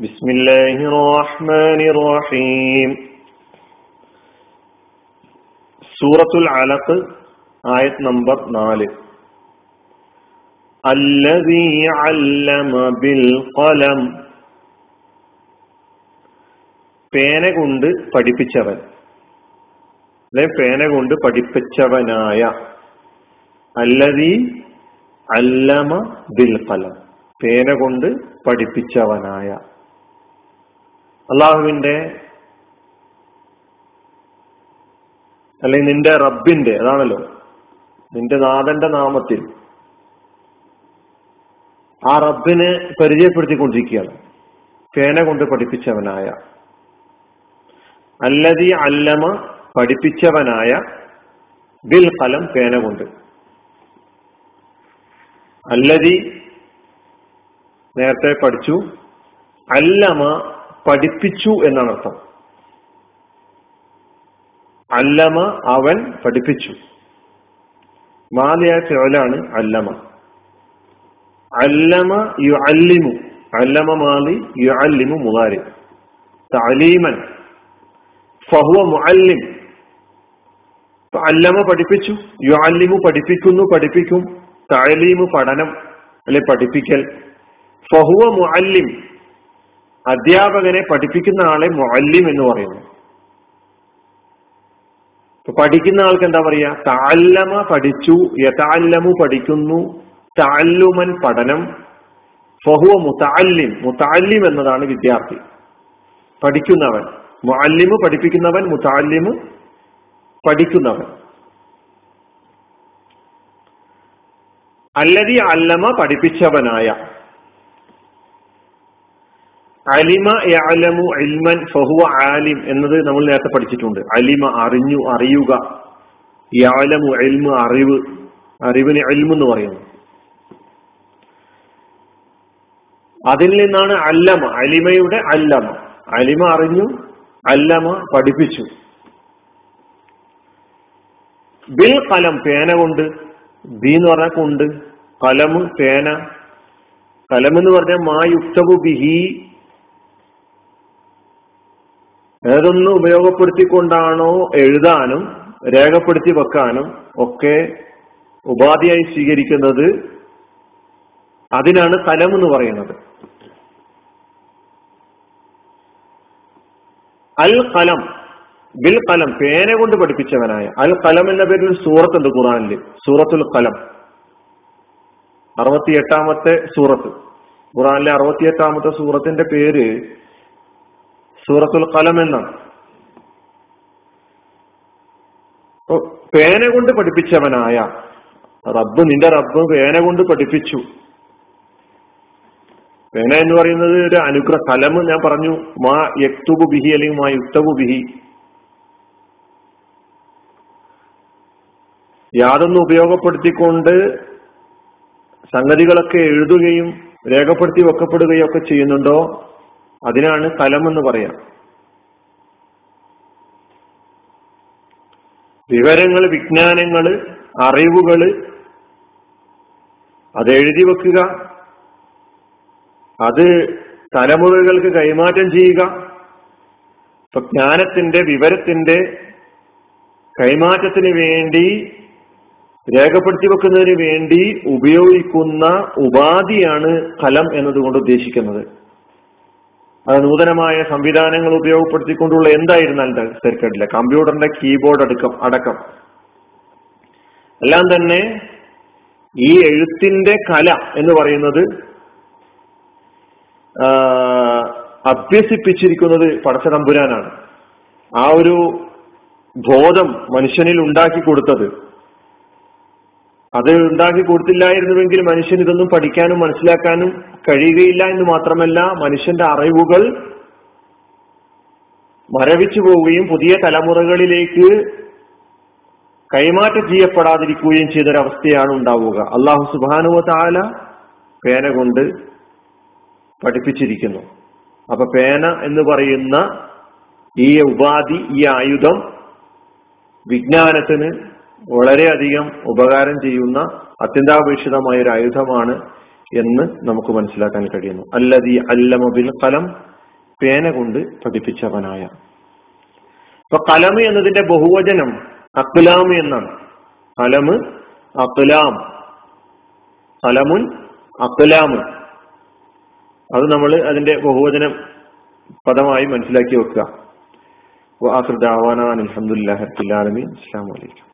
بسم الله الرحمن الرحيم സൂറത്തുൽ അലഖ് ആയത് നമ്പർ നാല് الذي علم بالقلم പേന കൊണ്ട് പഠിപ്പിച്ചവൻ അല്ലെ പേന കൊണ്ട് പഠിപ്പിച്ചവനായ അല്ലതി അല്ലമ ബിൽ കലം പേന കൊണ്ട് പഠിപ്പിച്ചവനായ അള്ളാഹുവിന്റെ അല്ലെങ്കിൽ നിന്റെ റബ്ബിന്റെ അതാണല്ലോ നിന്റെ നാഥന്റെ നാമത്തിൽ ആ റബ്ബിനെ പരിചയപ്പെടുത്തിക്കൊണ്ടിരിക്കുകയാണ്. പേന കൊണ്ട് പഠിപ്പിച്ചവനായ അല്ലതി അല്ലമ പഠിപ്പിച്ചവനായ ബിൽ കലം പേന കൊണ്ട്. അല്ലതി നേരത്തെ പഠിച്ചു അല്ലമ പഠിപ്പിച്ചു എന്നാണ് അർത്ഥം. അല്ലമ അവൻ പഠിപ്പിച്ചു. മാലിയായ ഫിറലാണ് അല്ലമ. അല്ലമ യു അല്ലിമു അല്ലമ മാലി യു അല്ലിമു മുതാരി തലീമൻ ഫഹുവ മുഅല്ലിം. അല്ലമ പഠിപ്പിച്ചു യു അല്ലിമു പഠിപ്പിക്കുന്നു പഠിപ്പിക്കും. തലീമു പഠനം അല്ലെ പഠിപ്പിക്കൽ. ഫഹുവ മുഅല്ലിം. അധ്യാപകനെ പഠിപ്പിക്കുന്ന ആളെ മുഅല്ലിം എന്ന് പറയുന്നു. പഠിക്കുന്ന ആൾക്ക് എന്താ പറയാ? താല്ലമ പഠിച്ചു യഥാല്ലമു പഠിക്കുന്നു താല്ലുമൻ പഠനം ഫഹുവ മുത്താലിം മുത്താലിം എന്നതാണ് വിദ്യാർത്ഥി. പഠിക്കുന്നവൻ മുഅല്ലിമ് പഠിപ്പിക്കുന്നവൻ മുത്താലിമു പഠിക്കുന്നവൻ. അല്ലതി അല്ലമ പഠിപ്പിച്ചവനായ അലിമ യഅലമു ഇൽമൻ ഫഹുവ ആലിം എന്നത് നമ്മൾ നേരത്തെ പഠിച്ചിട്ടുണ്ട്. അലിമ അറിഞ്ഞു അറിയുക. യഅലമു ഇൽമു അറിവ്. അറിവിന് ഇൽമു എന്ന് പറയുന്നു. അതിൽ നിന്നാണ് അല്ലമ അലിമയുടെ അല്ലമ. അലിമ അറിഞ്ഞു അല്ലമ പഠിപ്പിച്ചു. ബിൽ കലം പേന കൊണ്ട്. ബി എന്ന് പറഞ്ഞാൽ കൊണ്ട്. കലം പേന. കലം എന്ന് പറഞ്ഞാൽ മാ യുക്തബു ബിഹി ഏതൊന്ന് ഉപയോഗപ്പെടുത്തിക്കൊണ്ടാണോ എഴുതാനും രേഖപ്പെടുത്തി വെക്കാനും ഒക്കെ ഉപാധിയായി സ്വീകരിക്കുന്നത് അതിനാണ് കലം എന്ന് പറയുന്നത്. അൽ കലം ബിൽ കലം പേന കൊണ്ട് പഠിപ്പിച്ചവനായ അൽ കലം എന്ന പേരിൽ ഒരു സൂറത്തുണ്ട് ഖുറാനിൽ സൂറത്തുൽ കലം അറുപത്തിയെട്ടാമത്തെ സൂറത്ത്. ഖുറാനിലെ അറുപത്തിയെട്ടാമത്തെ സൂറത്തിന്റെ പേര് സൂറത്തുൽ കലം എന്നാണ് പേന കൊണ്ട് പഠിപ്പിച്ചവനായ. റബ്ബ് നിന്റെ റബ്ബ് പേന കൊണ്ട് പഠിപ്പിച്ചു. പേന എന്ന് പറയുന്നത് ഒരു അനുഗ്രഹ കലം ഞാൻ പറഞ്ഞു. മാ യക്തുബു ബിഹി അല്ലെങ്കിൽ മാ യുക്തബു ബിഹി. യാതൊന്നും ഉപയോഗപ്പെടുത്തിക്കൊണ്ട് സംഗതികളൊക്കെ എഴുതുകയും രേഖപ്പെടുത്തി വെക്കപ്പെടുകയും ഒക്കെ ചെയ്യുന്നുണ്ടോ? അതിനാണ് കലം എന്ന് പറയാം. വിവരങ്ങൾ വിജ്ഞാനങ്ങൾ അറിവുകൾ അത് എഴുതി വെക്കുക. അത് തലമുറകൾക്ക് കൈമാറ്റം ചെയ്യുക. ഇപ്പൊ ജ്ഞാനത്തിന്റെ വിവരത്തിന്റെ കൈമാറ്റത്തിന് വേണ്ടി രേഖപ്പെടുത്തി വെക്കുന്നതിന് വേണ്ടി ഉപയോഗിക്കുന്ന ഉപാധിയാണ് കലം എന്നതുകൊണ്ട് ഉദ്ദേശിക്കുന്നത്. അത് നൂതനമായ സംവിധാനങ്ങൾ ഉപയോഗപ്പെടുത്തിക്കൊണ്ടുള്ള എന്തായിരുന്നാലും തിരക്കേടില്ല. കമ്പ്യൂട്ടറിന്റെ കീബോർഡ് അടക്കം അടക്കം. എല്ലാം തന്നെ ഈ എഴുത്തിന്റെ കല എന്ന് പറയുന്നത് അഭ്യസിപ്പിച്ചിരിക്കുന്നത് പടച്ചതമ്പുരാനാണ്. ആ ഒരു ബോധം മനുഷ്യനിൽ ഉണ്ടാക്കി കൊടുത്തത് അത് ഉണ്ടാക്കി കൊടുത്തില്ലായിരുന്നുവെങ്കിൽ മനുഷ്യൻ ഇതൊന്നും പഠിക്കാനും മനസ്സിലാക്കാനും കഴിയുകയില്ല എന്ന് മാത്രമല്ല മനുഷ്യന്റെ അറിവുകൾ മരവിച്ചു പോവുകയും പുതിയ തലമുറകളിലേക്ക് കൈമാറ്റം ചെയ്യപ്പെടാതിരിക്കുകയും ചെയ്തൊരവസ്ഥയാണ് ഉണ്ടാവുക. അള്ളാഹു സുബാനുവ താല പേന കൊണ്ട് പഠിപ്പിച്ചിരിക്കുന്നു. അപ്പൊ പേന എന്ന് പറയുന്ന ഈ ഉപാധി ഈ ആയുധം വിജ്ഞാനത്തിന് വളരെയധികം ഉപകാരം ചെയ്യുന്ന അത്യന്താപേക്ഷിതമായ ഒരു ആയുധമാണ് എന്ന് നമുക്ക് മനസ്സിലാക്കാൻ കഴിയുന്നു. അല്ലതി അല്ലമ ബിൽ കലം പേന കൊണ്ട് പഠിപ്പിച്ചവനായ. ഇപ്പൊ കലം എന്നതിന്റെ ബഹുവചനം അക്ലാം എന്നാണ്. കലമ് അക്ലാം കലമുൻ അക്ലാമ് അത് നമ്മൾ അതിന്റെ ബഹുവചനം പദമായി മനസ്സിലാക്കി വെക്കുക. അലഹമുല്ലാ അസ്സാം വലൈക്കും